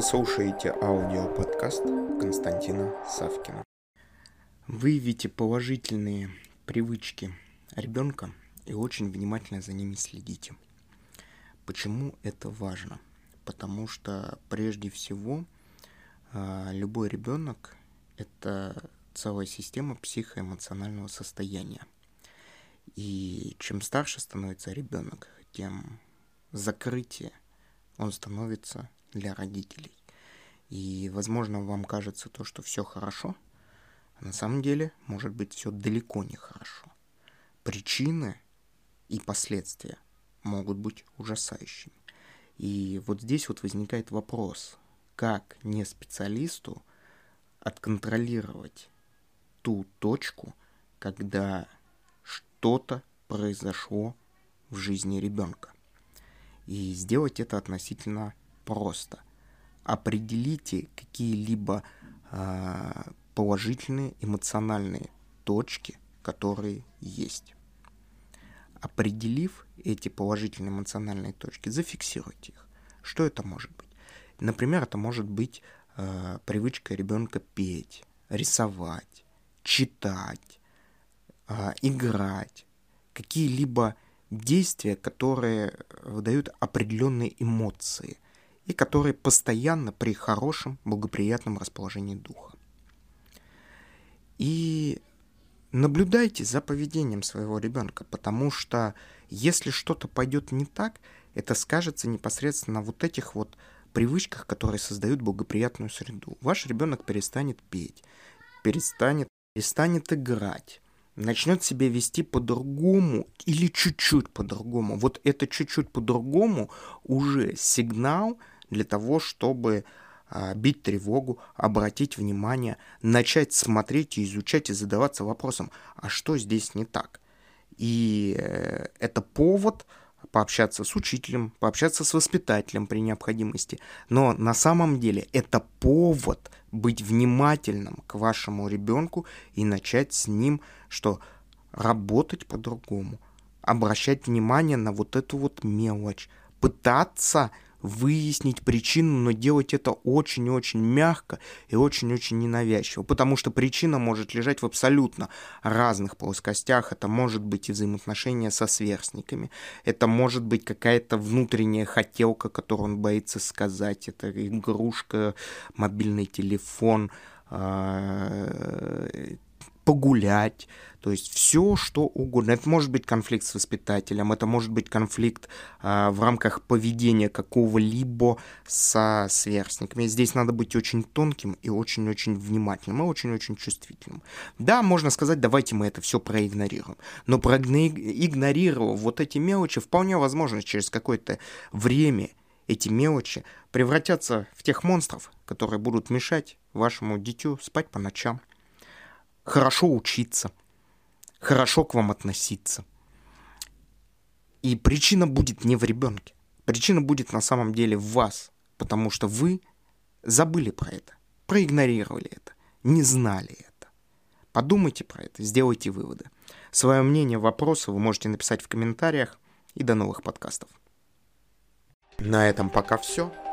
Вы слушаете аудиоподкаст Константина Савкина. Выявите положительные привычки ребенка и очень внимательно за ними следите. Почему это важно? Потому что прежде всего а, любой ребенок – это целая система психоэмоционального состояния. И чем старше становится ребенок, тем закрытие он становится для родителей. И, возможно, вам кажется то, что все хорошо, а на самом деле может быть все далеко не хорошо. Причины и последствия могут быть ужасающими. И вот здесь вот возникает вопрос, как не специалисту отконтролировать ту точку, когда что-то произошло в жизни ребенка. И сделать это относительно просто. Определите какие-либо э, положительные эмоциональные точки, которые есть. Определив эти положительные эмоциональные точки, зафиксируйте их. Что это может быть? Например, это может быть э, привычка ребенка петь, рисовать, читать, э, играть, какие-либо действия, которые выдают определенные эмоции и которые постоянно при хорошем, благоприятном расположении духа. И наблюдайте за поведением своего ребенка, потому что если что-то пойдет не так, это скажется непосредственно на вот этих вот привычках, которые создают благоприятную среду. Ваш ребенок перестанет петь, перестанет, перестанет играть, начнет себя вести по-другому или чуть-чуть по-другому. Вот это чуть-чуть по-другому уже сигнал для того, чтобы а, бить тревогу, обратить внимание, начать смотреть и изучать и задаваться вопросом, а что здесь не так? И э, это повод пообщаться с учителем, пообщаться с воспитателем при необходимости. Но на самом деле это повод быть внимательным к вашему ребенку и начать с ним, что работать по-другому, обращать внимание на вот эту вот мелочь, пытаться выяснить причину, но делать это очень-очень мягко и очень-очень ненавязчиво, потому что причина может лежать в абсолютно разных плоскостях. Это может быть и взаимоотношения со сверстниками, это может быть какая-то внутренняя хотелка, которую он боится сказать, это игрушка, мобильный телефон, а, погулять, то есть все, что угодно. Это может быть конфликт с воспитателем, это может быть конфликт а, в рамках поведения какого-либо со сверстниками. Здесь надо быть очень тонким и очень-очень внимательным, и очень-очень чувствительным. Да, можно сказать, давайте мы это все проигнорируем. Но проигнорировав вот эти мелочи, вполне возможно, через какое-то время эти мелочи превратятся в тех монстров, которые будут мешать вашему дитю спать по ночам, хорошо учиться, хорошо к вам относиться. И причина будет не в ребенке. Причина будет на самом деле в вас, потому что вы забыли про это, проигнорировали это, не знали это. Подумайте про это, сделайте выводы. Свое мнение, вопросы вы можете написать в комментариях. И до новых подкастов. На этом пока все.